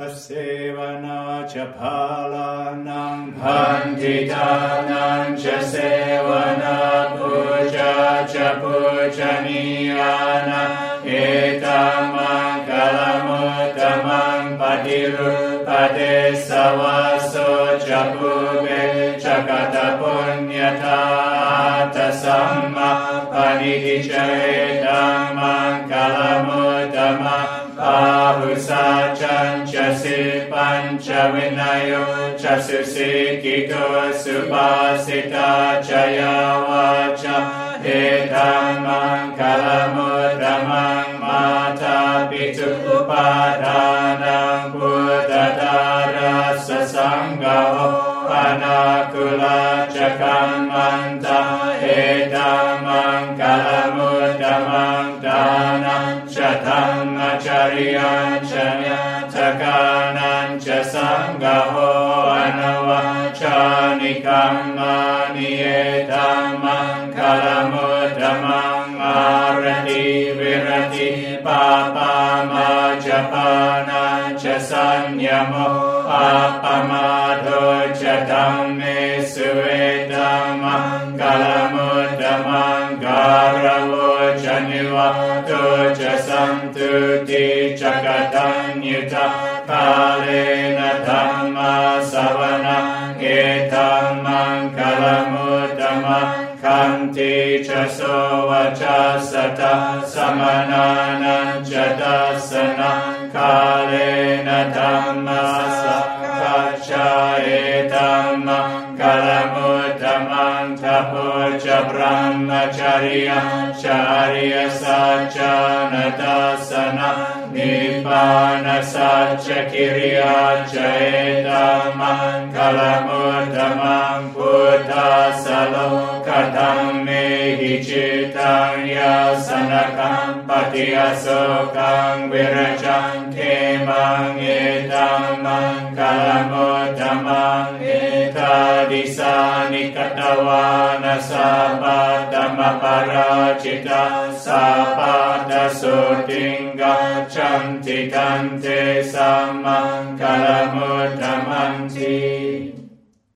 असेवना च फालानाम् भञ्जितानाम् च सेवना पूजा च पूजनीयान एतामङ्गलमुत्तमम् पतिरुपदे सवासो च पूगे च कतपुण्यतातसम्म पनिधि च एतामङ्गलमुत्तमम् आहुसा चञ्चसि पञ्चविनयो च सुसिकितो सुपासिता च यावाच एतामङ्गलमुदमम् माता पितुपादानम् बुददारस्य सङ्गहो अनाकुला च एतामङ्गलमुदमम् दानम् च धर्मचर्याम् च च सङ्गहो अनवचानि कर्माणि एतामङ्गलमुदमम् आरति विरति पापामा जपानाम् च संयमो आपमादो च धम्मे सुवेदमङ्गलमुदमङ्गारवो सन्तुति च कथन्युत कालेन धम्मा सवन एतमङ्गलमुदम कन्ति च सोवच सत समनानं च दसन कालेन धम्मा च एतमङ्गलमुदमं तपो च ब्रह्मचर्य चार्य Padmasana Nibbana Satya Kiriya Jaita Mangalamudamam Buddha Salo Kadam Mehi Chitanya Sanakam Patiasokam Virajam Kemang Etam Mangalamudamam खेमं एतमङ्गलमुदमं एतादिशानि कटवान सापादमपराचिता सापादसोटिङ्गच्छन्ति तन्ते समङ्गलमुदमन्ति